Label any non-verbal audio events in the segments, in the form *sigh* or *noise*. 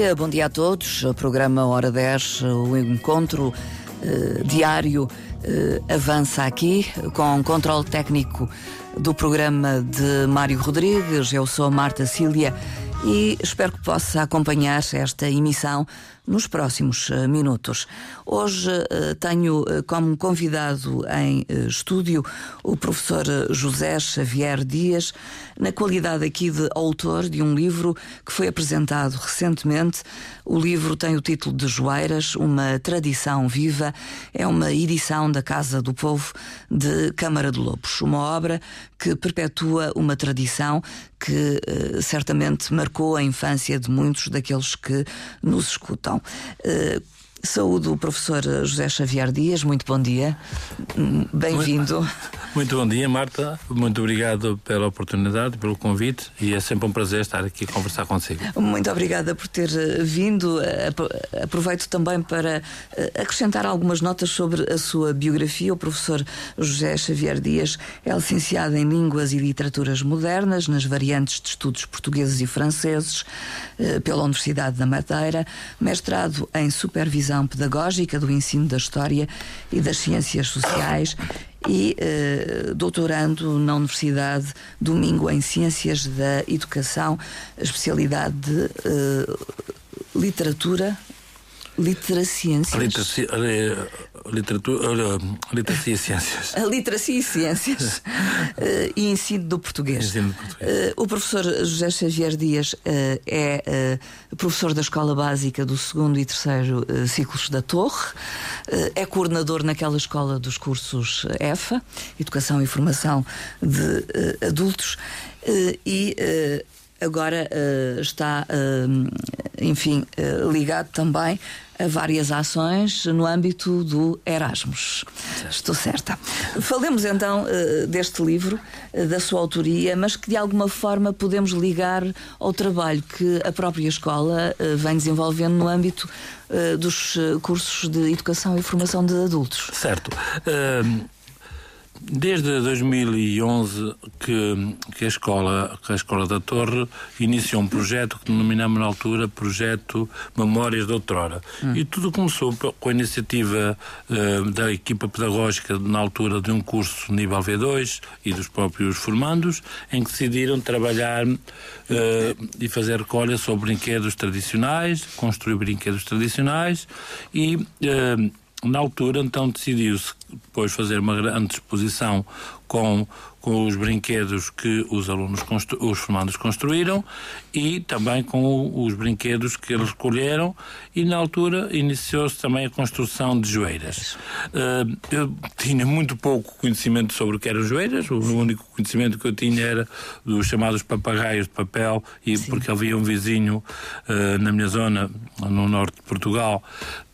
dia, bom dia a todos. O programa Hora 10, o encontro eh, diário eh, avança aqui com controle técnico do programa de Mário Rodrigues. Eu sou Marta Cília e espero que possa acompanhar esta emissão nos próximos uh, minutos. Hoje uh, tenho uh, como convidado em estúdio o professor José Xavier Dias, na qualidade aqui de autor de um livro que foi apresentado recentemente. O livro tem o título de Joeiras, uma tradição viva. É uma edição da Casa do Povo de Câmara de Lobos, uma obra que perpetua uma tradição que certamente marcou a infância de muitos daqueles que nos escutam. Uh, Saúdo o professor José Xavier Dias, muito bom dia. Bem-vindo. Muito bom dia, Marta. Muito obrigado pela oportunidade, pelo convite e é sempre um prazer estar aqui a conversar consigo. Muito obrigada por ter eh, vindo. Aproveito também para eh, acrescentar algumas notas sobre a sua biografia. O professor José Xavier Dias é licenciado em Línguas e Literaturas Modernas nas variantes de estudos portugueses e franceses eh, pela Universidade da Madeira, mestrado em supervisão pedagógica do ensino da história e das ciências sociais e uh, doutorando na Universidade Domingo em Ciências da Educação, especialidade de uh, literatura Literaciências. Literatura, literacia e ciências. A literacia e ciências uh, *laughs* e ensino do português. Ensino do português. Uh, o professor José Xavier Dias uh, é professor da Escola Básica do segundo e terceiro ciclos da Torre, é coordenador naquela escola dos cursos EFA, Educação e Formação de Adultos, e agora uh, está, uh, enfim, uh, ligado também a várias ações no âmbito do Erasmus. Certo. Estou certa. Falemos então deste livro, da sua autoria, mas que de alguma forma podemos ligar ao trabalho que a própria escola vem desenvolvendo no âmbito dos cursos de educação e formação de adultos. Certo. Desde 2011 que, que, a escola, que a Escola da Torre iniciou um projeto que denominamos na altura Projeto Memórias de Outrora. Hum. E tudo começou com a iniciativa uh, da equipa pedagógica na altura de um curso nível V2 e dos próprios formandos, em que decidiram trabalhar uh, e fazer recolha sobre brinquedos tradicionais, construir brinquedos tradicionais e uh, na altura, então, decidiu-se depois fazer uma grande exposição com, com os brinquedos que os alunos, os formandos construíram e também com os brinquedos que eles recolheram e na altura iniciou-se também a construção de joeiras. Uh, eu tinha muito pouco conhecimento sobre o que eram joeiras, o único conhecimento que eu tinha era dos chamados papagaios de papel e Sim. porque havia um vizinho uh, na minha zona, no norte de Portugal,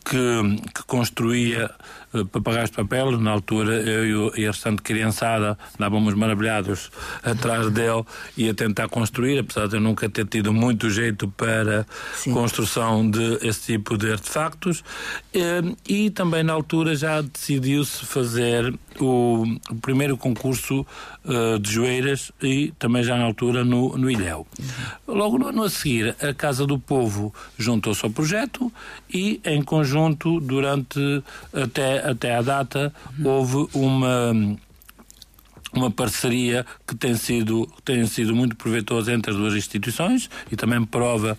que, que construía uh, papagaios de papel. Na altura, eu e a restante criançada andávamos maravilhados atrás dele e a tentar construir, apesar de eu nunca ter tido muito jeito para Sim. construção de esse tipo de artefactos. Uh, e também na altura já decidiu-se fazer o, o, primeiro concurso uh, de joeiras e também já na altura no, no Ilhéu. Logo no ano a seguir, a Casa do Povo juntou-se ao projeto e, em conjunto, durante até, até à data, houve uma uma parceria que tem sido, tem sido muito proveitosa entre as duas instituições e também prova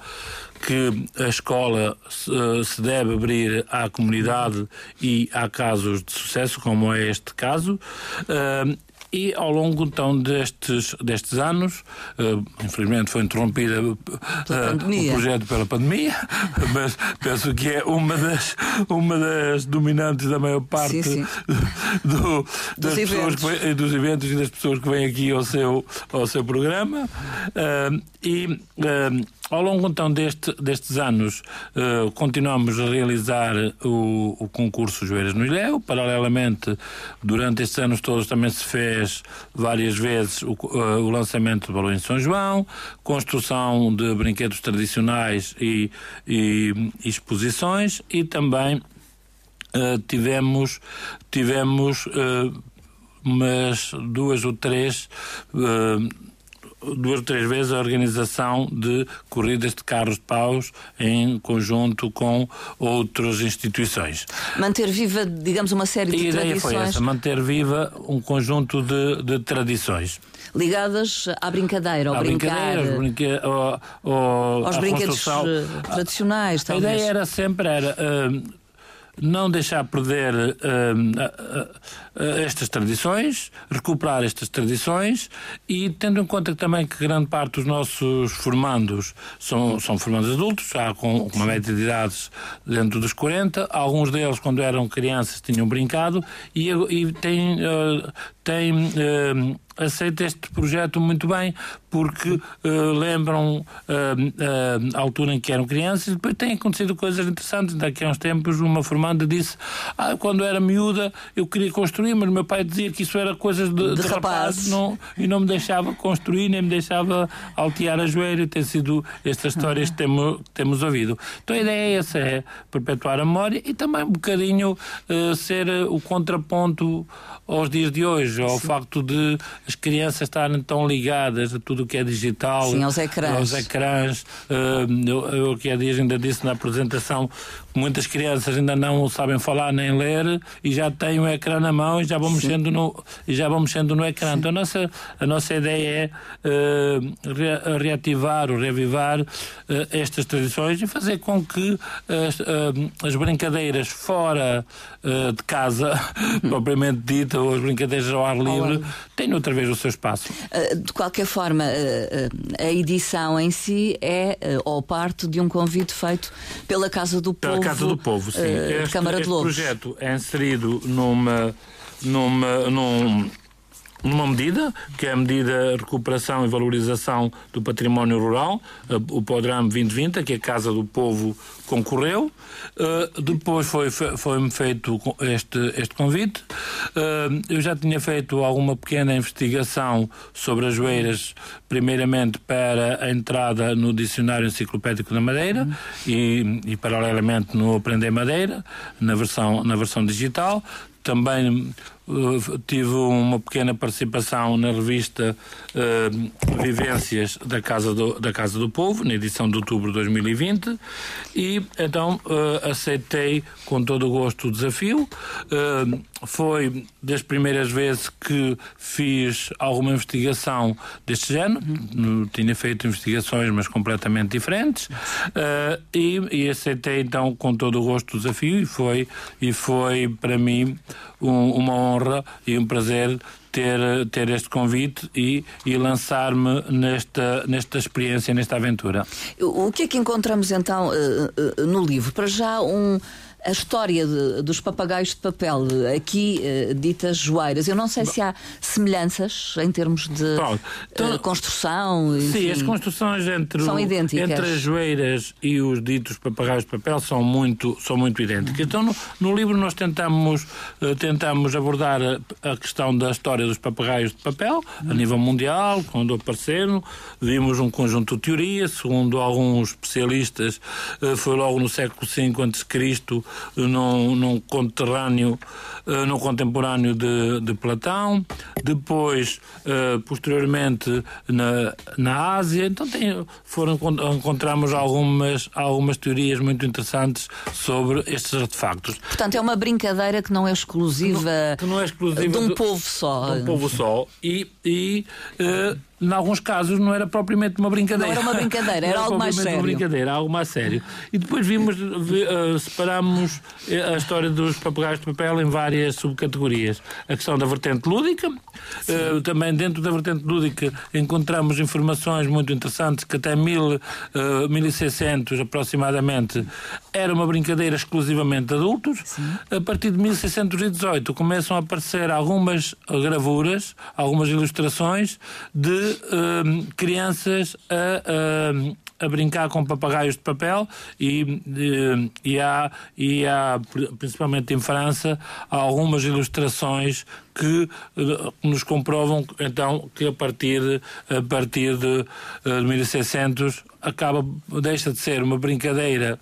que a escola se, se deve abrir à comunidade e há casos de sucesso, como é este caso. E ao longo então destes, destes anos, uh, infelizmente foi interrompida uh, o projeto pela pandemia, *laughs* mas penso que é uma das, uma das dominantes da maior parte sim, sim. *laughs* Do, das dos, pessoas eventos. Que, dos eventos e das pessoas que vêm aqui ao seu, ao seu programa. Uh, e ao longo então deste, destes anos, uh, continuamos a realizar o, o concurso Joeiras no Ilhéu. Paralelamente, durante estes anos todos também se fez várias vezes o, uh, o lançamento do Balão em São João, construção de brinquedos tradicionais e, e, e exposições e também uh, tivemos, tivemos umas duas ou três duas ou três vezes a organização de corridas de carros de paus em conjunto com outras instituições. Manter viva, digamos, uma série de e a ideia tradições. foi essa, manter viva um conjunto de, de tradições. Ligadas à brincadeira, ao à brincar. brincadeira, aos, brinque... ao, ao, aos brinquedos eh, tradicionais, a talvez. A ideia era sempre era, uh, não deixar perder uh, uh, estas tradições, recuperar estas tradições e tendo em conta também que grande parte dos nossos formandos são, são formandos adultos, já com uma média de idades dentro dos 40, alguns deles quando eram crianças tinham brincado e, e têm, uh, têm aceita este projeto muito bem porque uh, lembram uh, uh, a altura em que eram crianças e depois têm acontecido coisas interessantes. Daqui a uns tempos uma formanda disse ah, quando era miúda eu queria construir, mas meu pai dizia que isso era coisas de, de, de rapazes não, e não me deixava construir, nem me deixava altear a joelho. Tem sido estas histórias que temos, que temos ouvido. Então a ideia é essa, é perpetuar a memória e também um bocadinho ser o contraponto aos dias de hoje, ao Sim. facto de as crianças estarem tão ligadas a tudo o que é digital, Sim, aos ecrãs. Aos ecrãs. Uh, eu, eu que há dias ainda disse na apresentação muitas crianças ainda não sabem falar nem ler e já têm o ecrã na mão e já vão mexendo no e já vão mexendo no ecrã. Sim. Então a nossa a nossa ideia é uh, re, reativar ou reavivar uh, estas tradições e fazer com que as, uh, as brincadeiras fora de casa, *laughs* propriamente dita, ou as brincadeiras ao ar livre, tenham outra vez o seu espaço. de qualquer forma, a edição em si é ou parte de um convite feito pela Casa do Povo Casa do Povo, sim. Uh, este, Câmara este de Lobos. projeto é inserido numa, numa, num, numa medida, que é a medida recuperação e valorização do património rural, eh, o PODRAM 2020, que a Casa do Povo concorreu. Uh, depois foi, foi-me feito este, este convite. Uh, eu já tinha feito alguma pequena investigação sobre as joeiras, primeiramente para a entrada no Dicionário Enciclopédico da Madeira uhum. e, e, paralelamente, no Aprender Madeira, na versão, na versão digital também uh, tive uma pequena participação na revista uh, Vivências da Casa, do, da Casa do Povo, na edição de outubro de 2020, e então uh, aceitei com todo o gosto o desafio. foi das primeiras vezes que fiz alguma investigação deste género, uhum. tinha feito investigações, mas completamente diferentes, e, e aceitei então com todo o gosto o desafio, e foi, e foi para mim um, uma honra e um prazer ter, ter este convite e, e lançar-me nesta, nesta experiência, nesta aventura. O que é que encontramos então eh, eh, no livro? Para já um a história de, dos papagaios de papel, aqui uh, ditas joeiras. Eu não sei se há semelhanças em termos de então, uh, construção. Enfim, sim, as construções entre, o, entre as joeiras e os ditos papagaios de papel são muito, são muito idênticas. Então, no, no livro, nós tentamos, uh, tentamos abordar a, a, questão da história dos papagaios de papel a nível mundial, quando apareceram. Vimos um conjunto de teorias, segundo alguns especialistas, foi logo no século V a.C num, num conterrâneo, uh, num contemporâneo de, de Platão, depois, uh, posteriormente, na, na Ásia. Então, tem, foram, encontramos algumas, algumas teorias muito interessantes sobre estes artefactos. Portanto, é uma brincadeira que não é exclusiva, que não, que não é exclusiva de um povo só. De um povo só. E, e uh, em alguns casos não era propriamente uma brincadeira. Não era uma brincadeira, *laughs* era, era algo mais sério. uma brincadeira, algo mais sério. E depois vimos, uh, separámos eh, a história dos papagaios de papel em várias subcategorias. A questão da vertente lúdica, uh, também dentro da vertente lúdica encontramos informações muito interessantes que até mil, uh, 1600 aproximadamente era uma brincadeira exclusivamente de adultos. Sim. A partir de 1618 começam a aparecer algumas gravuras, algumas ilustrações de uh, crianças a, uh, a brincar com papagaios de papel e, e, há, e há, principalmente em França, há algumas ilustrações que nos comprovam então que a partir, a partir de, de 1600 acaba, deixa de ser uma brincadeira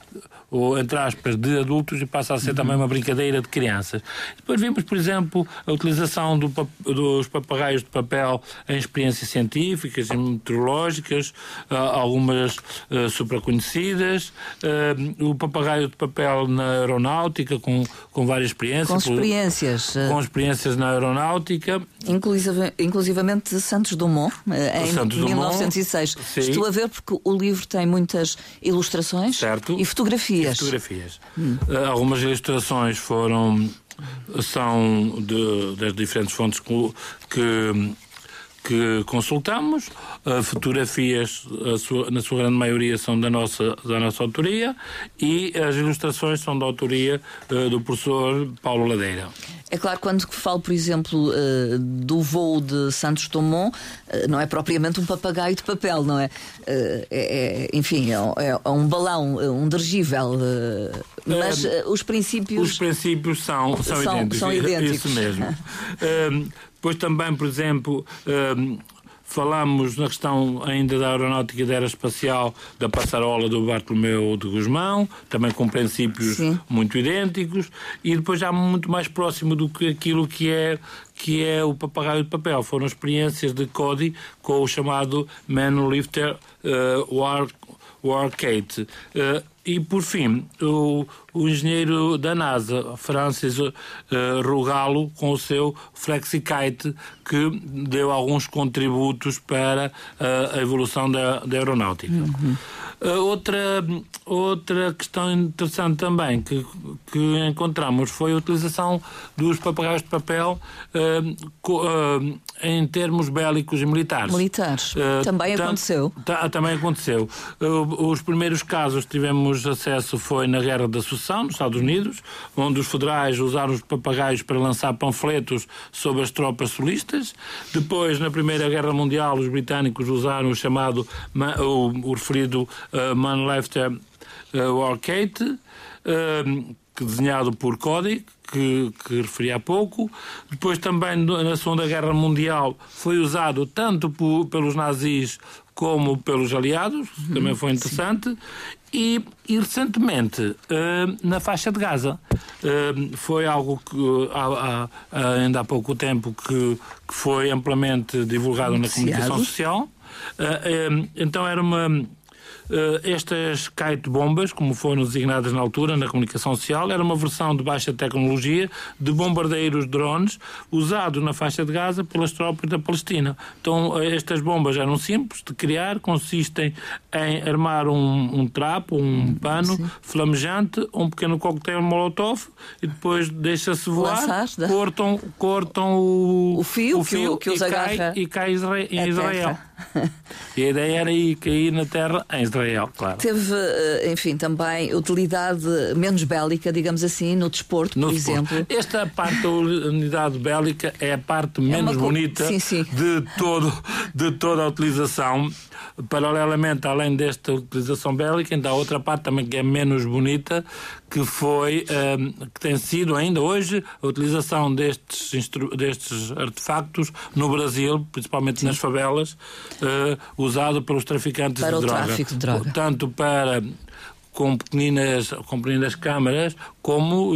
ou entre aspas, de adultos e passa a ser uhum. também uma brincadeira de crianças. Depois vimos, por exemplo, a utilização do, dos papagaios de papel em experiências científicas e meteorológicas, uh, algumas uh, supraconhecidas, uh, o papagaio de papel na aeronáutica, com, com várias experiências. Com experiências. Com experiências na aeronáutica. Inclusive, inclusivamente Santos Dumont, em Santos 1906. Dumont, Estou a ver porque o livro tem muitas ilustrações certo. e fotografias fotografias. fotografias. Hum. Uh, algumas ilustrações foram são de, das diferentes fontes que, que que consultamos. Uh, fotografias, sua, na sua grande maioria, são da nossa, da nossa autoria e as ilustrações são da autoria uh, do professor Paulo Ladeira. É claro, quando falo, por exemplo, uh, do voo de Santos Dumont, não é propriamente um papagaio de papel, não é? é, é enfim, é, é, um balão, um dirigível. mas os princípios. Os princípios são, são, são idênticos. São idênticos. *laughs* Isso mesmo. *laughs* Depois também, por exemplo, um, Falámos na questão ainda da aeronáutica e da aeroespacial da passarola do Bartolomeu de Guzmão, também com princípios Sim. muito idênticos, e depois já muito mais próximo do que aquilo que é, que é o papagaio de papel. Foram experiências de Cody com o chamado Manlifter uh, War, Warcade. Uh, e, por fim, o, o engenheiro da NASA, Francis uh, Rugalo, com o seu Flexikite, que deu alguns contributos para uh, a evolução da, da aeronáutica. Uhum. Uh, outra, outra questão interessante também que, que encontramos foi a utilização dos papagaios de papel uh, co, uh, em termos bélicos e militares. Militares. também aconteceu. também aconteceu. os primeiros casos que tivemos acesso foi na Guerra da Sucessão, nos Estados Unidos, onde os federais usaram os papagaios para lançar panfletos sobre as tropas solistas. Depois, na Primeira Guerra Mundial, os britânicos usaram o chamado, o, o referido uh, Man Lefter uh, Warcate, uh, desenhado por Cody, que, que referi há pouco. Depois também na Segunda Guerra Mundial foi usado tanto por, pelos nazis como pelos aliados, uhum, também foi interessante. E, e, recentemente, uh, na faixa de Gaza, uh, foi algo que uh, ainda há pouco tempo que, que foi amplamente divulgado na comunicação social. então era uma estas kite bombas, como foram designadas na altura na comunicação social, era uma versão de baixa tecnologia de bombardeiros drones usados na faixa de Gaza pelas tropas da Palestina. Então, eh, estas bombas eram simples de criar, consistem em armar um, um trapo, um pano Sim. flamejante, um pequeno coquetel molotov e depois deixa-se voar, Lançaste, cortam, cortam o, o fio, o fio que, que e, cai, e cai em Israel. E a ideia era ir cair na terra em Israel, claro. Teve, eh, enfim, também utilidade menos bélica, digamos assim, no desporto, no por desporto. exemplo. Esta parte da unidade bélica é a parte menos é uma... bonita sim, sim. De, todo, de toda a utilização Paralelamente, além desta utilização bélica, ainda há outra parte também que é menos bonita, que foi, um, ehm, que tem sido ainda hoje, a utilização destes, destes artefactos no Brasil, principalmente Sim. nas favelas, uh, usado pelos traficantes para de, droga. de droga. Tanto para com pequeninas, com pequeninas câmaras, como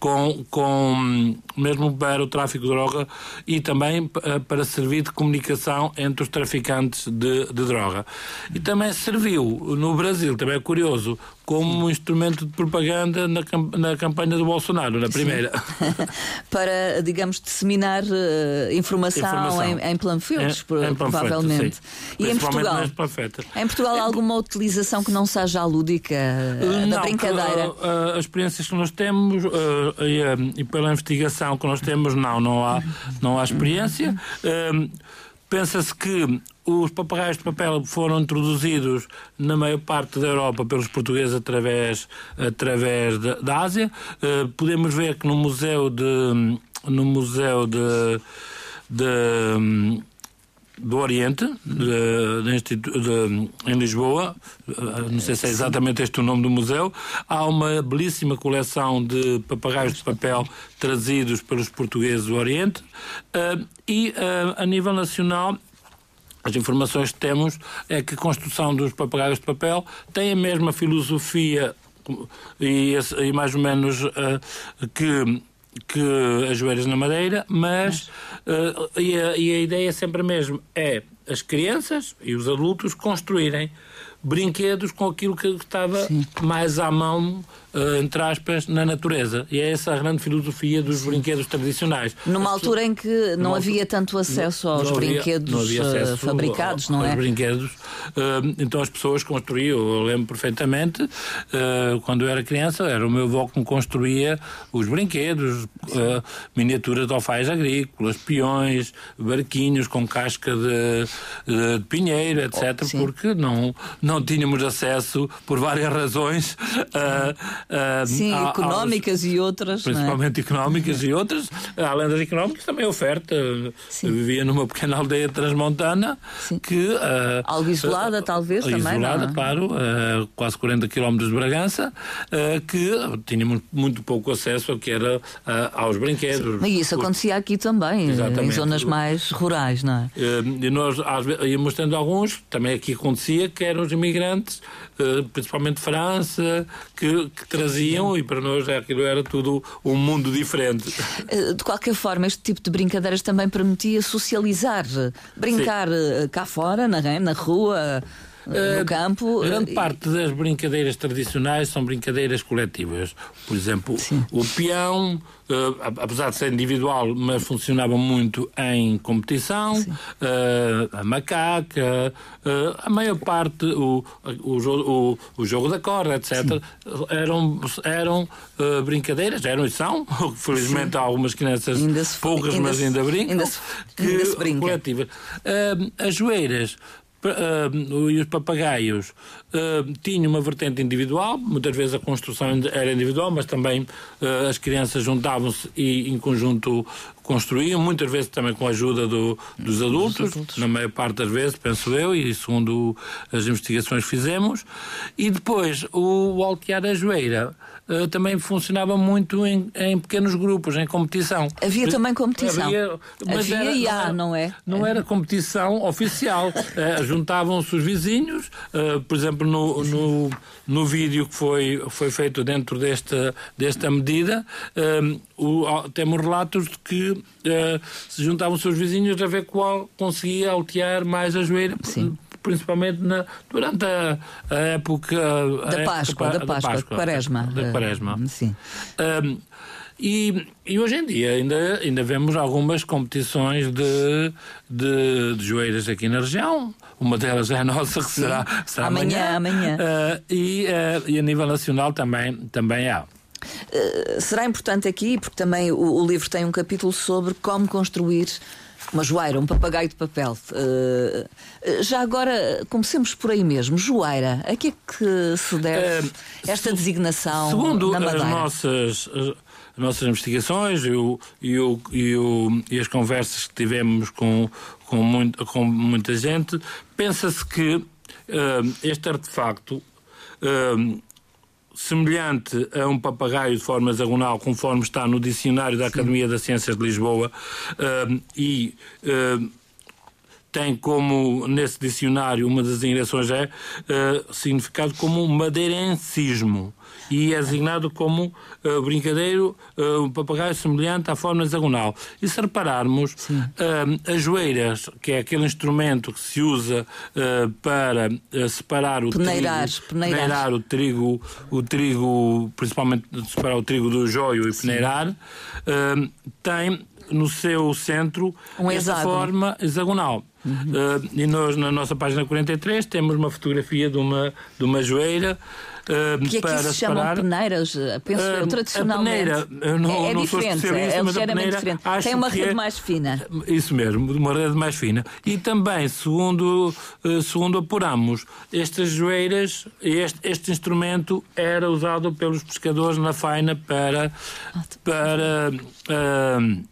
com, com mesmo para o tráfico de droga e também eh, para servir de comunicação entre os traficantes de, de droga. E também serviu no Brasil, também é curioso, como um instrumento de propaganda na, na campanha do Bolsonaro, na primeira. *laughs* Para, digamos, disseminar uh, informação, informação, em, em panfletos, é, provavelmente. e em Portugal? Em Portugal há alguma utilização que não seja a lúdica, uh, da brincadeira? Que, uh, as experiências que nós temos e, e, pela investigação que nós temos, não, não há, não há experiência. Pensa-se que os papagaios de papel foram introduzidos na maior parte da Europa pelos portugueses através, através da, da Ásia. Uh, podemos ver que no museu de no museu de, de do Oriente, de, de de, em Lisboa, não sei se é exatamente este o nome do museu, há uma belíssima coleção de papagaios de papel trazidos pelos portugueses do Oriente. Uh, e uh, a nível nacional as informações que temos é que a construção dos papagaios de papel tem a mesma filosofia e, e mais ou menos que que as joelhas na madeira, mas uh, e, a, e, a, ideia é sempre a mesma, é as crianças e os adultos construírem brinquedos com aquilo que estava Sim. mais à mão entre aspas, na natureza. E é essa a grande filosofia dos Sim. brinquedos tradicionais. Numa altura em que não havia tanto acesso aos não brinquedos havia, havia acesso fabricados, não é? Aos brinquedos. Uh, então as pessoas construíam, eu lembro perfeitamente, quando eu era criança, era o meu avô que me construía os brinquedos, miniaturas de alfaias agrícolas, peões, barquinhos com casca de, de, pinheiro, etc., oh, porque não, não tínhamos acesso, por várias razões, Uh, Sim, há, económicas e outras. É? Principalmente é? económicas e outras. Além das económicas, também oferta. Sim. Eu vivia numa pequena aldeia transmontana Sim. que. Uh, Algo isolada, talvez, isolada, também. Isolada, é? claro, uh, quase 40 km de Bragança, que tínhamos muito pouco acesso ao que era aos brinquedos. E isso acontecia aqui também, Exatamente. em zonas mais rurais, não é? E nós às vezes, íamos tendo alguns, também aqui acontecia, que eram os imigrantes, principalmente de França, que que, traziam e para nós aquilo era tudo um mundo diferente. Eh, de qualquer forma, este tipo de brincadeiras também permitia socializar, brincar Sim. Eh, cá fora, na, na rua. Eh, no campo. Grande parte das brincadeiras tradicionais são brincadeiras coletivas. Por exemplo, Sim. o peão, uh, apesar de ser individual, mas funcionava muito em competição, uh, a macaca, a maior parte, o, o, o, o jogo da corda, etc., Sim. eram, eram brincadeiras, eram e são, *laughs* felizmente Sim. há algumas crianças, poucas, mas ainda brincam, ainda se, ainda se brinca. coletivas. as joeiras uh, e os papagaios uh, tinham uma vertente individual, muitas vezes a construção era individual, mas também uh, as crianças juntavam-se e em conjunto construíam, muitas vezes também com a ajuda do, dos adultos, adultos, na maior parte das vezes, penso eu, e segundo as investigações que fizemos. E depois, o, altear a joeira uh, também funcionava muito em, em, pequenos grupos, em competição. Havia também competição. Havia, Havia era, e há, não, é? Não era competição oficial. *laughs* Juntavam-se os vizinhos, por exemplo, no, no, no vídeo que foi, foi feito dentro desta, desta medida, o, temos relatos de que se juntavam os seus vizinhos a ver qual conseguia altear mais a joelha. Sim principalmente na, durante a, a época da Páscoa, época, da Páscoa, da Páscoa Quaresma. Da Quaresma. Uh, sim. Um, e, e, hoje em dia ainda, ainda vemos algumas competições de, de, de joelhas aqui na região. Uma delas é a nossa, que será, será amanhã. amanhã. Uh, e, uh, e a nível nacional também, também há. Uh, será importante aqui, porque também o, o livro tem um capítulo sobre como construir uma joeira, um papagaio de papel. Uh, já agora, comecemos por aí mesmo. Joeira, a que é que se deve uh, esta designação segundo na Madeira? As nossas, as nossas investigações e, o, e, o, e, o, e as conversas que tivemos com, com, muito, com muita gente, pensa-se que uh, este artefacto semelhante a um papagaio de forma hexagonal, conforme está no dicionário da Academia Sim. das Ciências de Lisboa, uh, e uh, tem como, nesse dicionário, uma das designações é uh, significado como madeirencismo e é designado como uh, brincadeiro uh, um papagaio semelhante à forma hexagonal. E se repararmos, uh, as joeiras, que é aquele instrumento que se usa para separar o peneirar, trigo, peneirar. peneirar o trigo, o trigo, principalmente separar o trigo do joio e peneirar, tem no seu centro um essa forma hexagonal. Uhum. Uh, e nós, na nossa página 43, temos uma fotografia de uma, de uma joelha Uh, que aqui se chamam separar. peneiras, penso uh, eu, tradicionalmente. A peneira, não, é não diferente, é ligeiramente diferente. Tem uma rede é, mais fina. Isso mesmo, uma rede mais fina. E também, segundo, uh, segundo apuramos, estas joeiras, este, este instrumento era usado pelos pescadores na faina para, para uh,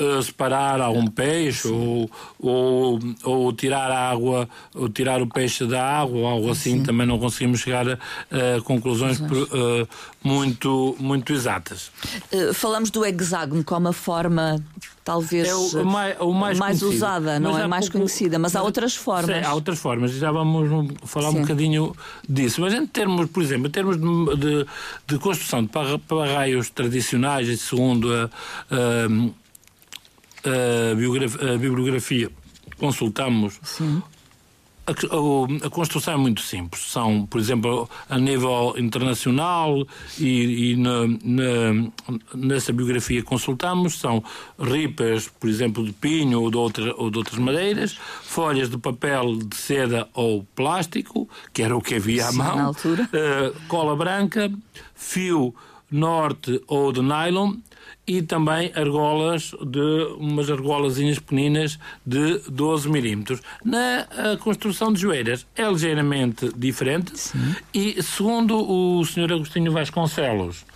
uh, separar algum peixe ou, ou, ou, tirar a água, ou tirar o peixe da água ou algo assim, Sim. também não conseguimos chegar a, a conclusões uh, muito, muito exatas. Uh, falamos do hexágono como a forma talvez é o, mais, o mais, mais usada, não é mais pouco, conhecida, mas, mas há outras formas. Sim, há outras formas, já vamos falar sim. um bocadinho disso. Mas em termos, por exemplo, em termos de, de, de construção de parraios tradicionais e segundo a, a, a, bibliografia consultamos Sim. A, a, construção é muito simples. São, por exemplo, a nível internacional e, e na, na, nessa biografia consultamos, são ripas, por exemplo, de pinho ou de, outra, ou de outras madeiras, folhas de papel de seda ou plástico, que era o que havia à Sim, mão, uh, cola branca, fio norte ou de nylon e também argolas de umas argolazinhas pequeninas de 12 milímetros. Na construção de joelhas é ligeiramente diferente Sim. e segundo o Sr. Agostinho Vasconcelos,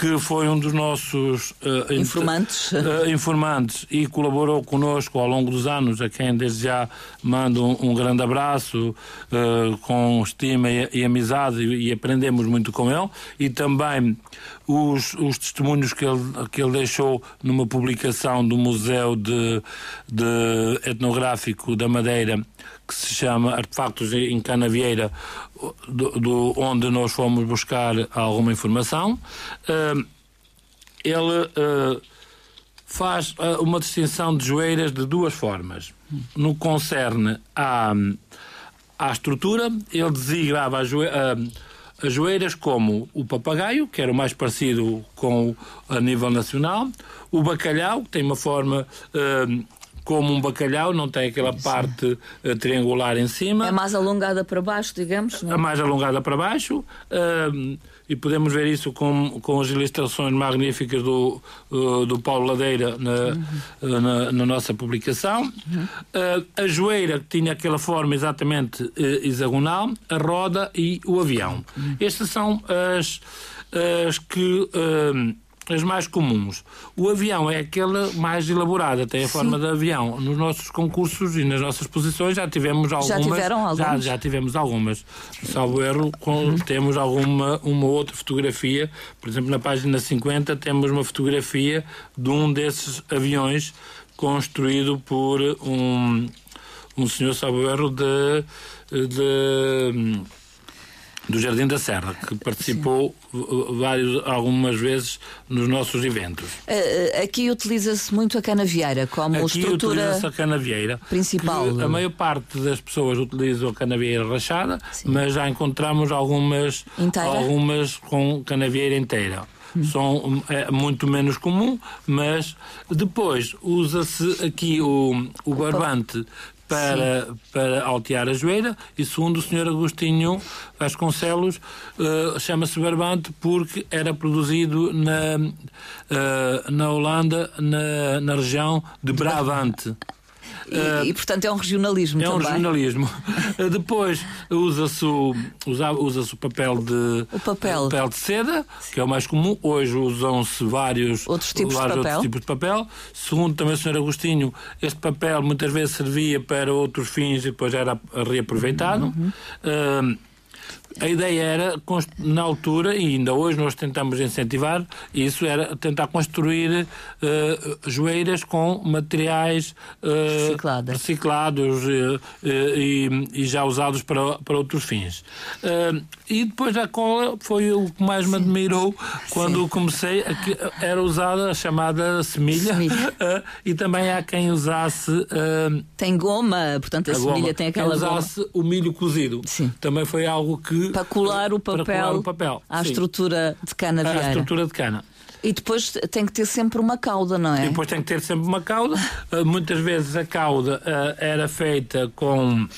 que foi um dos nossos uh, informantes. Uh, *laughs* informantes e colaborou conosco ao longo dos anos, a quem desde já mando um, um grande abraço, uh, com estima e, e amizade, e, e, aprendemos muito com ele, e também os, os testemunhos que ele, que ele deixou numa publicação do Museu de, de Etnográfico da Madeira, que se chama Artefactos em Canavieira, do, do, onde nós fomos buscar alguma informação. Uh, ele uh, faz uh, uma distinção de joeiras de duas formas. No que concerne à, à estrutura, ele desigrava a joeira as joeiras como o papagaio, que era o mais parecido com a nível nacional, o bacalhau, que tem uma forma como um bacalhau, não tem aquela parte uh, triangular em cima. É mais alongada para baixo, digamos? Não? É mais alongada para baixo. Uh, e podemos ver isso com, com as ilustrações magníficas do, uh, do Paulo Ladeira na, uhum. na, na, nossa publicação. Uhum. Uh, a joeira, que tinha aquela forma exatamente uh, hexagonal, a roda e o avião. Uhum. Estas são as, as que as mais comuns. O avião é aquela mais elaborada, tem a Sim. forma de avião. Nos nossos concursos e nas nossas posições já tivemos algumas. Já tiveram algumas? Já, já tivemos algumas. Salvo erro, com, uhum. temos alguma uma outra fotografia. Por exemplo, na página 50 temos uma fotografia de um desses aviões construído por um, um senhor, salvo erro, de, de do Jardim da Serra, que participou vários, algumas vezes nos nossos eventos. Uh, aqui utiliza-se muito a canavieira como aqui estrutura a canavieira principal. A maior parte das pessoas utilizam a canavieira rachada, Sim. mas já encontramos algumas, algumas com canavieira inteira. Hum. São, é muito menos comum, mas depois usa-se aqui o, o barbante para, para altear a joelha e segundo o Sr. Agostinho Vasconcelos uh, chama-se barbante porque era produzido na, uh, na Holanda, na, na região de Brabante. E, uh, e, portanto é um regionalismo é também. É um regionalismo. *laughs* Depois usa-se o, usa, usa o papel de o papel. papel de seda, que é o mais comum. Hoje usam-se vários outros tipos, vários de, papel. outros tipos de papel. Segundo também o Sr. Agostinho, este papel muitas vezes servia para outros fins e depois era reaproveitado. Uhum. Uh, a ideia era, na altura, e ainda hoje nós tentamos incentivar, isso era tentar construir uh, joeiras com materiais uh, reciclados uh, e, e, já usados para, para outros fins. e depois a cola foi o que mais me admirou quando Sim. comecei, era usada a chamada semilha, semilha. *laughs* e também há quem usasse... tem goma, portanto a, a semilha goma. tem aquela quem usasse goma. o milho cozido. Sim. Também foi algo que para colar o papel, colar o papel à sim. estrutura de cana vieira. À estrutura de cana. E depois tem que ter sempre uma cauda, não é? E depois tem que ter sempre uma cauda. Uh, muitas vezes a cauda uh, era feita com,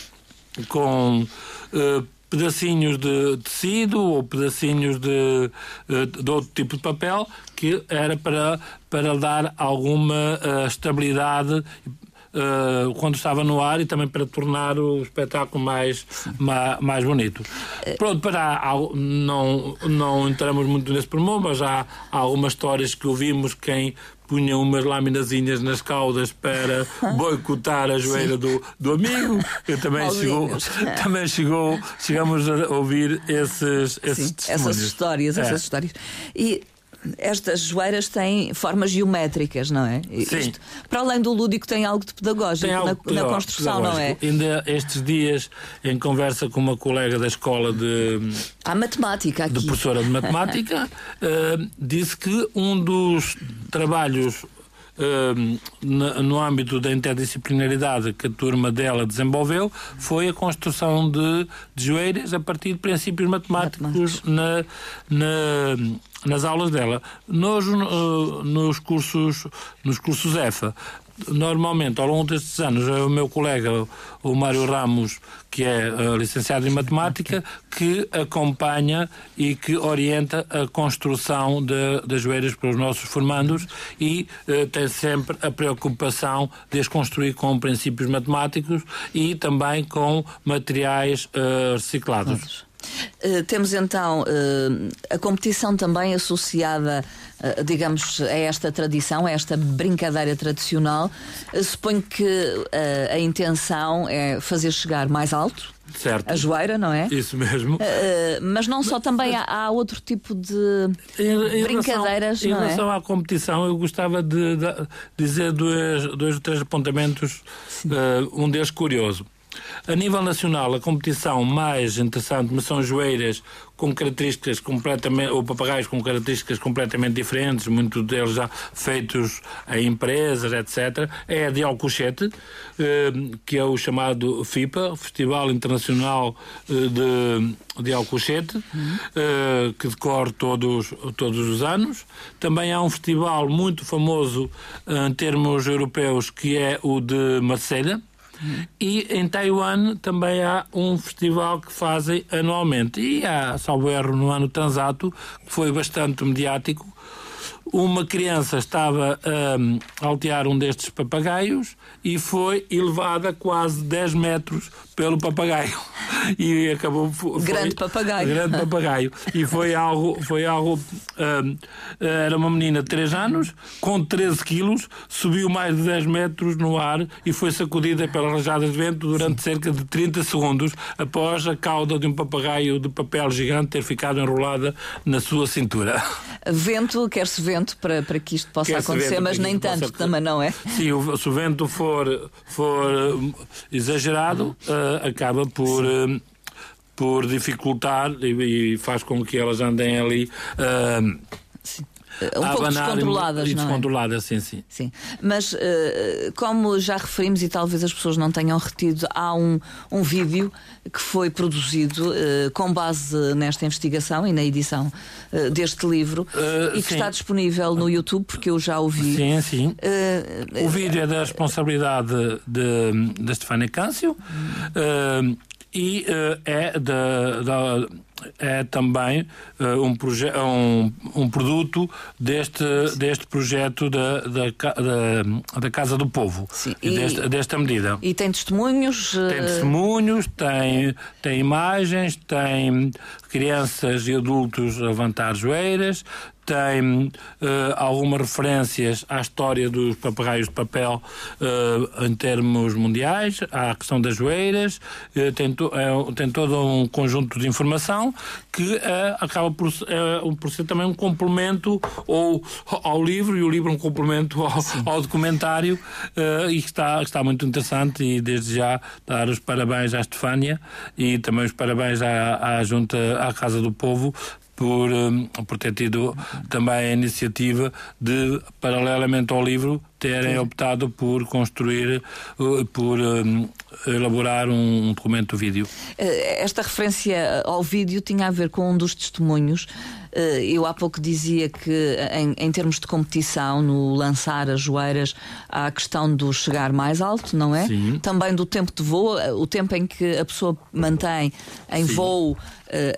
com uh, pedacinhos de tecido ou pedacinhos de, de outro tipo de papel que era para, para dar alguma estabilidade uh, quando estava no ar e também para tornar o espetáculo mais, mais, mais bonito. Pronto, para não, não entramos muito nesse pormenor, mas há, há algumas histórias que ouvimos quem punha umas laminazinhas nas caudas para *laughs* boicotar a joelha do, do amigo. Eu também chegou, também chegou, chegamos a ouvir esses, esses Sim, essas histórias, é. essas histórias. E estas joeiras têm formas geométricas, não é? Sim. Isto, para além do lúdico, tem algo de pedagógico algo na, na, construção, não é? Ainda estes dias, em conversa com uma colega da escola de. Há matemática aqui. De professora de matemática, uh, *laughs* disse que um dos trabalhos Uh, no âmbito da interdisciplinaridade que a turma dela desenvolveu foi a construção de, de joelhas a partir de princípios matemáticos, matemáticos. Na, na, nas aulas dela. Nós, uh, nos cursos, nos cursos EFA, normalmente, ao longo destes anos, é o meu colega, o Mário Ramos, que é uh, licenciado em matemática, que acompanha e que orienta a construção das joelhas para os nossos formandos e uh, tem sempre a preocupação de as construir com princípios matemáticos e também com materiais reciclados. Uh, temos então uh, a competição também associada, uh, digamos, a esta tradição, a esta brincadeira tradicional. suponho que a intenção é fazer chegar mais alto. Certo. A joeira, não é? Isso mesmo. mas não só, também há, há outro tipo de em, em brincadeiras. Relação, em relação é? à competição, eu gostava de, de dizer dois, dois ou três apontamentos, um deles curioso. A nível nacional, a competição mais interessante são joeiras com características completamente, ou papagaios com características completamente diferentes, muitos deles já feitos em empresas, etc. É a de Alcochete, eh, que é o chamado FIPA, Festival Internacional eh, de, de Alcochete, uhum. que decorre todos, todos os anos. Também há um festival muito famoso em termos europeus, que é o de Marselha, e em Taiwan também há um festival que fazem anualmente. E há, salvo erro, no ano Transato, que foi bastante mediático, uma criança estava hum, a altear um destes papagaios e foi elevada quase 10 metros pelo papagaio. E acabou. Foi, grande papagaio. Grande papagaio. E foi algo. Foi algo hum, era uma menina de 3 anos, com 13 quilos, subiu mais de 10 metros no ar e foi sacudida pelas rajadas de vento durante Sim. cerca de 30 segundos após a cauda de um papagaio de papel gigante ter ficado enrolada na sua cintura. Vento, quer-se vento para, para que isto possa acontecer, mas nem tanto possa... também, não é? Sim, se o vento for, for uh, exagerado, uh, acaba por. Uh, por dificultar e, e, faz com que elas andem ali uh, Sim um pouco descontroladas, e, não descontroladas, é? sim, sim. Sim, mas uh, como já referimos e talvez as pessoas não tenham retido, há um, um vídeo que foi produzido uh, com base nesta investigação e na edição uh, deste livro e que sim. está disponível no YouTube, porque eu já ouvi. Sim, sim. o vídeo é da responsabilidade de, de Stefania Câncio e é da, da é também uh, um, um, um produto deste, deste projeto da, da, da, da Casa do Povo, Sim, e, desta, desta medida. E tem testemunhos? Tem eh, testemunhos, tem, tem imagens, tem crianças e adultos a levantar joeiras, tem uh, algumas referências à história dos papagaios de papel uh, em termos mundiais, à questão das joeiras, uh, tem, to, é, tem todo um conjunto de informação que acaba por, por ser também um complemento ou, ao livro e o livro um complemento ao, ao documentário e que está, está muito interessante e desde já dar os parabéns à Estefânia e também os parabéns à, à Junta, à Casa do Povo por, hum, por ter tido também a iniciativa de, paralelamente ao livro, terem optado por construir, uh, por um, elaborar um documento vídeo. Eh, esta referência ao vídeo tinha a ver com um dos testemunhos. Eh, eu há pouco dizia que, em, em, termos de competição, no lançar as joeiras, há a questão do chegar mais alto, não é? Sim. Também do tempo de voo, eh, o tempo em que a pessoa mantém em Sim. voo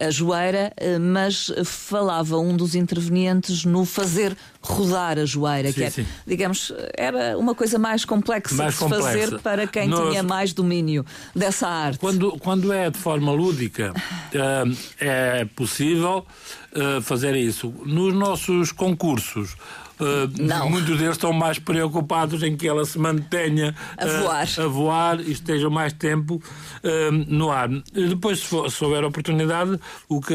a joeira, mas falava um dos intervenientes no fazer rodar a joeira, sim, que era, digamos, era uma coisa mais complexa mais de se complexa. fazer para quem Nós, tinha mais domínio dessa arte. Quando, quando é de forma lúdica, uh, é possível uh, fazer isso. Nos nossos concursos, Uh, não. Muitos deles estão mais preocupados em que ela se mantenha a voar, uh, a voar e esteja mais tempo uh, no ar. Depois, se, for, se, houver oportunidade, o que,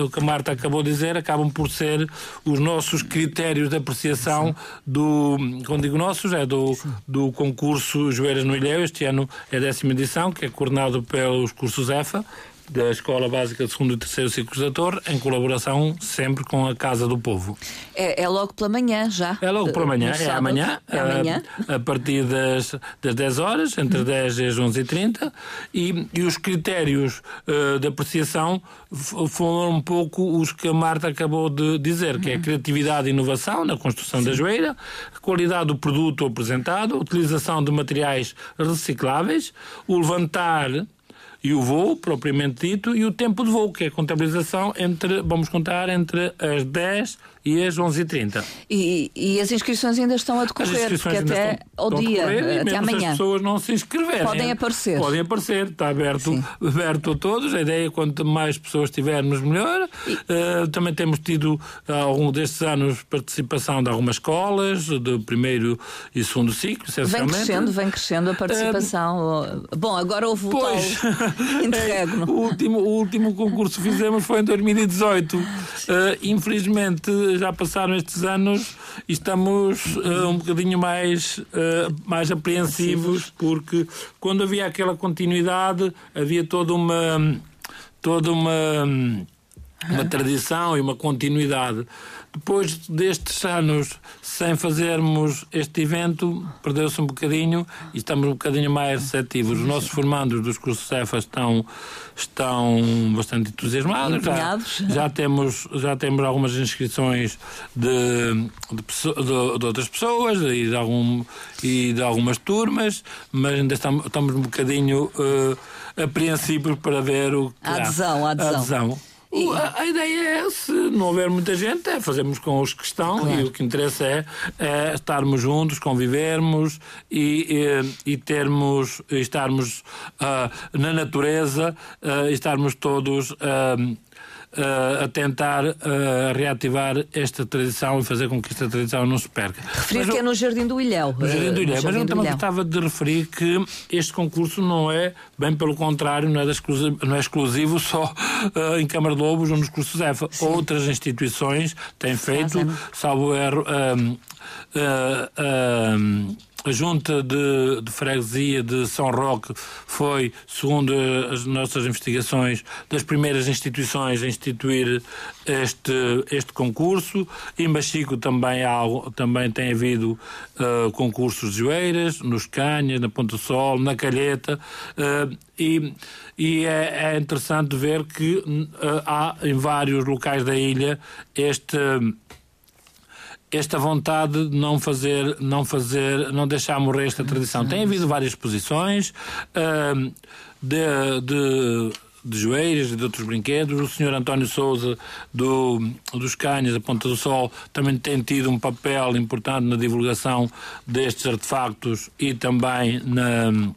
o que a Marta acabou de dizer acabam por ser os nossos critérios de apreciação Sim. do, quando digo nossos, é do, do concurso Joeiras no Ilhéu. Este ano é a décima edição, que é coordenado pelos cursos EFA da Escola Básica de Segundo e Terceiro Ciclos da Torre, em colaboração sempre com a Casa do Povo. É, é logo pela manhã já? É logo pela manhã, é amanhã, é amanhã. A, a, partir das, das 10 horas, entre 10 e as 11h30, e, e os critérios uh, de apreciação foram um pouco os que a Marta acabou de dizer, que é a criatividade e inovação na construção Sim. da joelha, a qualidade do produto apresentado, utilização de materiais recicláveis, o levantar e o voo, propriamente dito, e o tempo de voo, que é a contabilização entre, vamos contar, entre as 10 e às 11h30. E, e as inscrições ainda estão a decorrer, porque até ao dia, decorrer, até amanhã. as pessoas não se inscreverem. Podem aparecer. Podem aparecer, está aberto, aberto a todos. A ideia é quanto mais pessoas tivermos, melhor. E... Uh, também temos tido, ao longo destes anos, participação de algumas escolas, do primeiro e segundo ciclo, Vem crescendo, vem crescendo a participação. Uh, Bom, agora houve o pois, *laughs* interregno. É, o, último, o último concurso que fizemos foi em 2018. Uh, infelizmente, já passaram estes anos e estamos uh, um bocadinho mais, uh, mais apreensivos, porque quando havia aquela continuidade, havia toda uma. toda uma uma tradição e uma continuidade. Depois destes anos sem fazermos este evento, perdeu-se um bocadinho e estamos um bocadinho mais receptivos. Os nossos formandos dos cursos CEFA estão, estão bastante entusiasmados. Já, já, temos, já temos algumas inscrições de, de, de, de outras pessoas e de, algum, e de algumas turmas, mas ainda estamos, estamos um bocadinho uh, apreensivos para ver o que a adesão, a adesão. A adesão. A, a, ideia é, se não houver muita gente, é fazermos com os que estão claro. e o que interessa é, é estarmos juntos, convivermos e, e, e termos, estarmos uh, na natureza, uh, estarmos todos. Uh, uh, a tentar uh, reativar esta tradição e fazer com que esta tradição não se perca. Referir mas, que é no Jardim do Ilhéu. No Jardim do Ilhéu. Mas eu também gostava de referir que este concurso não é, bem pelo contrário, não é, exclusivo, não é exclusivo só uh, em Câmara de Lobos ou nos cursos EFA. Sim. Outras instituições têm feito, salvo erro. Um, a Junta de, de, Freguesia de São Roque foi, segundo as nossas investigações, das primeiras instituições a instituir este, este concurso. Em Machico também, há, também tem havido uh, concursos de joeiras, nos Canhas, na Ponta Sol, na Calheta. Uh, e, e é, é, interessante ver que uh, há em vários locais da ilha este esta vontade de não fazer, não fazer, não deixar morrer esta tradição. Tem havido várias posições uh, de, de, de joelhos de outros brinquedos. O senhor António Souza do, dos Canhas, da Ponta do Sol, também tem tido um papel importante na divulgação destes artefactos e também na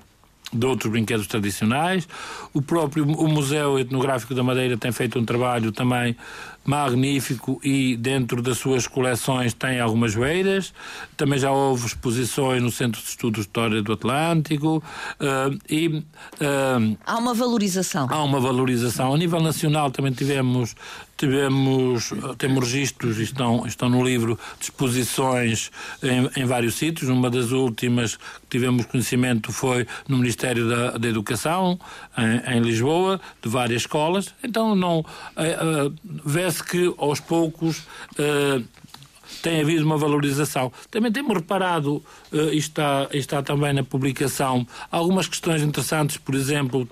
de outros brinquedos tradicionais. O próprio o Museu Etnográfico da Madeira tem feito um trabalho também magnífico e dentro das suas coleções tem algumas beiras. Também já houve exposições no Centro de Estudos de História do Atlântico uh, e uh, há uma valorização. Há uma valorização. A nível nacional também tivemos tivemos temos registros estão estão no livro de exposições em, em vários sítios. Uma das últimas que tivemos conhecimento foi no Ministério da, da Educação em, em Lisboa de várias escolas. Então não uh, uh, parece que aos poucos uh, tem havido uma valorização. Também temos reparado, uh, está, está também na publicação, algumas questões interessantes, por exemplo,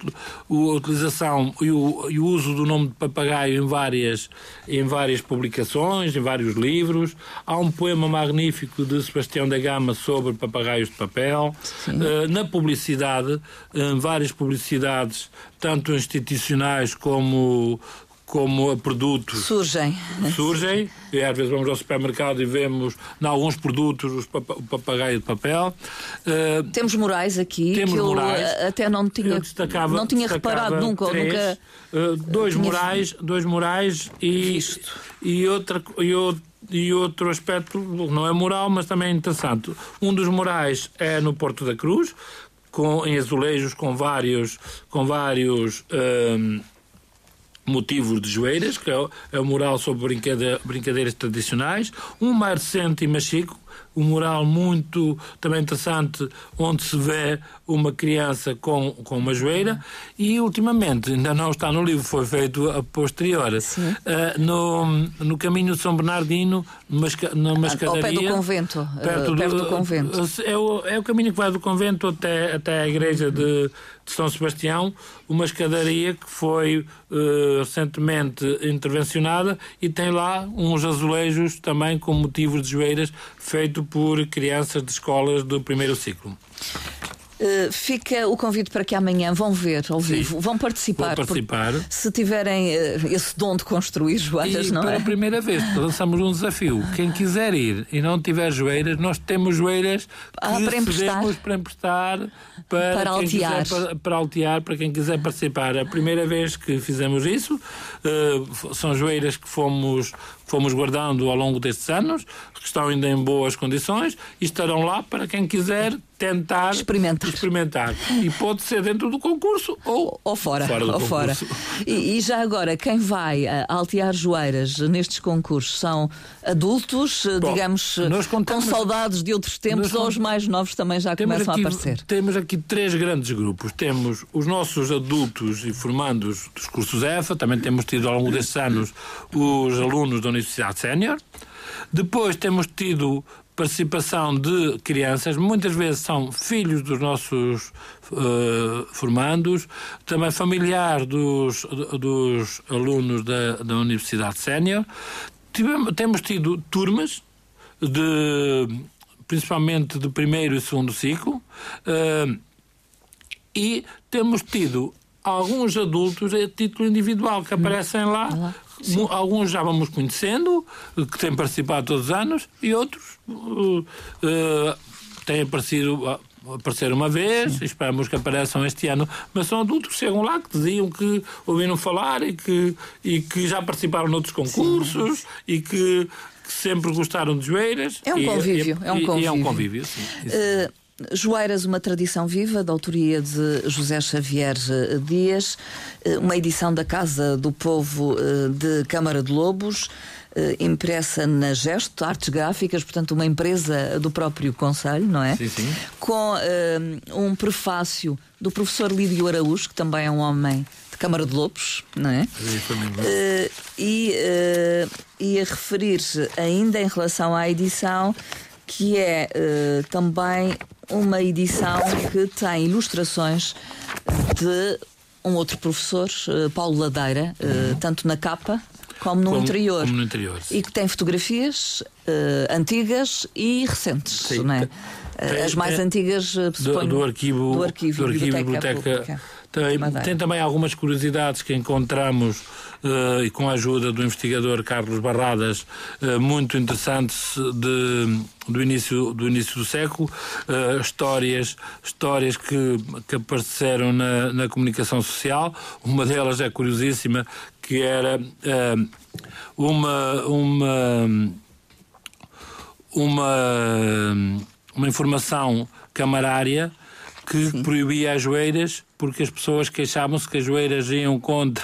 a utilização e o, e o, uso do nome de papagaio em várias, em várias publicações, em vários livros. Há um poema magnífico de Sebastião da Gama sobre papagaios de papel. Uh, na publicidade, em várias publicidades, tanto institucionais como como produtos surgem. Surgem, e às vezes vamos ao supermercado e vemos, em alguns produtos, o papagaio de papel. Uh, temos morais aqui, temos que eu morais. até não tinha, destacava, não tinha reparado nunca. Três, nunca uh, dois, morais, dois morais e, e, outra, e, outro, e outro aspecto, não é moral, mas também é interessante. Um dos morais é no Porto da Cruz, com, em azulejos com vários, com vários uh, motivos de joeiras, que é o, é o mural sobre brincadeira, brincadeiras tradicionais, um mais recente e mais chico, um mural muito também interessante, onde se vê uma criança com, com uma joelha, e ultimamente, ainda não está no livro, foi feito a posterior, uh, no, no caminho de São Bernardino, numa escadaria. Ao pé do convento. Perto, uh, perto do, do, convento. É o, é o caminho que vai do convento até, até a igreja de, de São Sebastião, uma escadaria que foi uh, recentemente intervencionada e tem lá uns azulejos também com motivos de joelhas feito por crianças de escolas do primeiro ciclo. Uh, fica o convite para que amanhã vão ver ao vivo, Sim, vão participar. Vão participar. Se tiverem uh, esse dom de construir joelhas, e não pela é? Pela primeira vez *laughs* lançamos um desafio. Quem quiser ir e não tiver joelhas, nós temos joelhas que ah, para emprestar. para emprestar para, para altear. Quiser, para, para, altear, para quem quiser participar. A primeira vez que fizemos isso, uh, são joelhas que fomos fomos guardando ao longo destes anos, que estão ainda em boas condições e estarão lá para quem quiser tentar experimentar. experimentar. E pode ser dentro do concurso ou, ou fora. fora ou fora. E, e, já agora, quem vai a altear joeiras nestes concursos são adultos, Bom, digamos, contamos, com saudades de outros tempos ou os mais novos também já começam aqui, a aparecer? Temos aqui três grandes grupos. Temos os nossos adultos e formandos dos cursos EFA, também temos tido ao longo destes anos os alunos da Universidade Sénior. Depois temos tido participação de crianças, muitas vezes são filhos dos nossos uh, formandos, também familiar dos, dos alunos da, da Universidade Sénior. Temos tido turmas de principalmente de primeiro e segundo ciclo, uh, e temos tido alguns adultos a título individual que aparecem lá Sim. Alguns já vamos conhecendo, que têm participado todos os anos, e outros uh, uh, têm aparecido. Aparecer uma vez, Sim. esperamos que apareçam este ano, mas são adultos que chegam lá que diziam que ouviram falar e que, e que já participaram noutros concursos Sim. e que, que, sempre gostaram de joeiras. É um convívio, e, é um convívio. É um convívio, sim. Uh, Joeiras, uma tradição viva, da autoria de José Xavier eh, Dias, eh, uma edição da Casa do Povo eh, de Câmara de Lobos, impressa na Gesto, Artes Gráficas, portanto, uma empresa do próprio Conselho, não é? Sim, sim. Com um prefácio do professor Lídio Araújo, que também é um homem de Câmara de Lobos, não é? Uh, e, uh, e a referir-se ainda em relação à edição que é uh, também uma edição que tem ilustrações de um outro professor, uh, Paulo Ladeira, uh, tanto na capa como no, como, interior. Como no interior. E que tem fotografias antigas e recentes, Sim, não é? Tem, As mais antigas, do, do, arquivo, do arquivo, do arquivo biblioteca, biblioteca tem, tem, também algumas curiosidades que encontramos uh, e com a ajuda do investigador Carlos Barradas uh, muito interessantes de, do início do início do século. Uh, histórias histórias que, que apareceram na, na comunicação social. Uma delas é curiosíssima que era uma uma uma uma informação camarária que Sim. proibia as joeiras porque as pessoas queixavam-se que as joeiras iam contra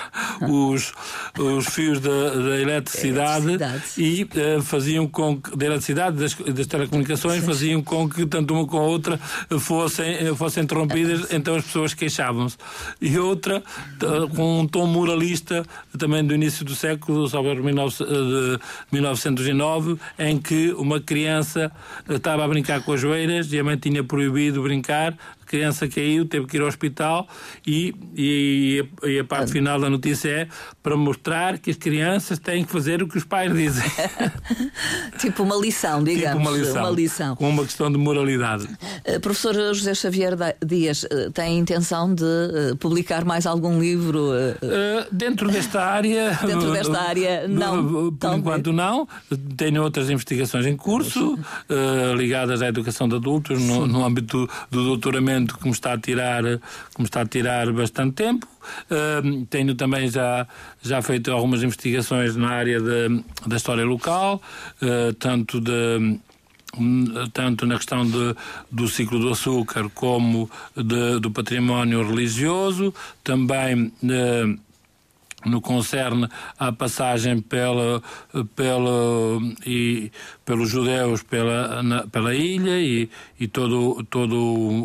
os, os fios da, da eletricidade, e uh, faziam com que, da eletricidade das, das telecomunicações Sim. faziam com que tanto uma como a outra fossem, eh, fossem interrompidas, então as pessoas queixavam-se. E outra, com um tom moralista, também do início do século, sobre 1909, em que uma criança estava a brincar com as joeiras e a mãe tinha proibido brincar, a criança caiu, teve que ir ao hospital e, e, e a parte final da notícia é para mostrar que as crianças têm que fazer o que os pais dizem. *laughs* tipo uma lição, digamos. Tipo uma lição. Uma lição. Com uma questão de moralidade. Uh, professor José Xavier Dias, uh, tem intenção de uh, publicar mais algum livro? dentro desta área. *laughs* Dentro desta área, não. Por enquanto, não. Tenho outras investigações em curso, ligadas à educação de adultos, no, no âmbito do, do doutoramento que me está a tirar, que me está a tirar bastante tempo. Uh, tenho também já, já feito algumas investigações na área de, da história local, uh, tanto de tanto na questão de, do ciclo do açúcar como de, do património religioso, também uh, no concerne à passagem pela, pela, e, pelos judeus pela, na, pela ilha e, e todo, todo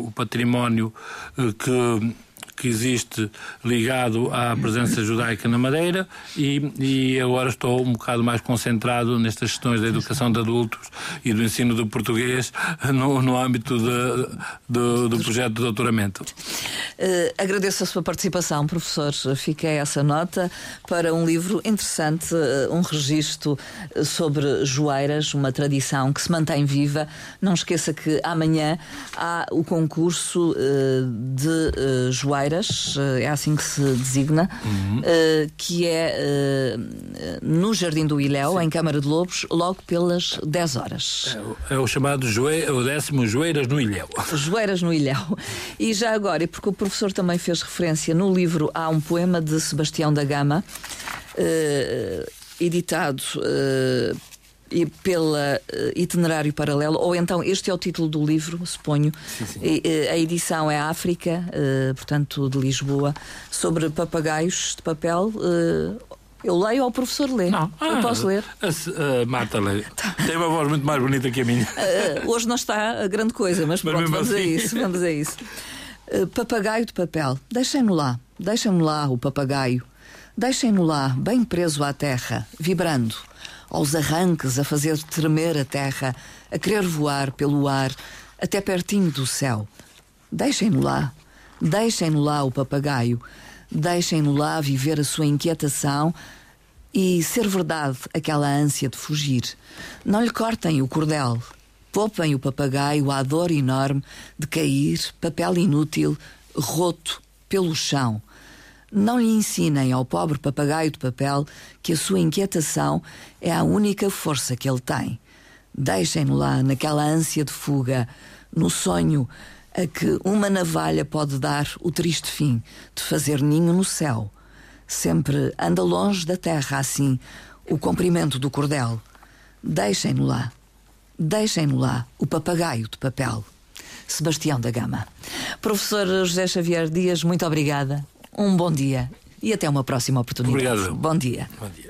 o património eh, que que existe ligado à presença judaica na Madeira e, e agora estou um bocado mais concentrado nestas questões da educação de adultos e do ensino do português no, no âmbito de, do projeto de doutoramento. Uh, agradeço a sua participação, professor. Fica essa nota para um livro interessante, uh, um registro eh, sobre Joeiras, uma tradição que se mantém viva. Não esqueça que amanhã há o concurso de Joeiras é assim que se designa, uhum. que é no Jardim do Ilhéu, Sim. em Câmara de Lobos, logo pelas 10 horas. É, é o chamado joe, o décimo Joeiras no Ilhéu. *laughs* Joeiras no Ilhéu. E já agora, porque o professor também fez referência no livro, há um poema de Sebastião da Gama, editado e pela uh, Itinerário Paralelo, ou então este é o título do livro, suponho. Sim, sim. E, uh, a edição é África, uh, portanto, de Lisboa, sobre papagaios de papel. eu leio ou o professor lê? Não. Eu ah, posso ler? A, a Marta lê. *laughs* Tá. Tem uma voz muito mais bonita que a minha. hoje não está a grande coisa, mas, mas pronto, vamos assim. a isso. Vamos a isso. papagaio de papel. Deixem-no lá. Deixem-no lá, o papagaio. Deixem-no lá, bem preso à terra, vibrando aos arranques, a fazer tremer a terra, a querer voar pelo ar, até pertinho do céu. Deixem-no lá, deixem-no lá o papagaio, deixem-no lá viver a sua inquietação e ser verdade aquela ânsia de fugir. Não lhe cortem o cordel, poupem o papagaio à dor enorme de cair, papel inútil, roto pelo chão não lhe ensinem ao pobre papagaio de papel que a sua inquietação é a única força que ele tem. Deixem-no lá naquela ânsia de fuga, no sonho a que uma navalha pode dar o triste fim de fazer ninho no céu. Sempre anda longe da terra assim, o comprimento do cordel. Deixem-no lá. Deixem-no lá, o papagaio de papel. Sebastião da Gama. Professor José Xavier Dias, muito obrigada um bom dia e até uma próxima oportunidade. Obrigado. Bom dia. Bom dia.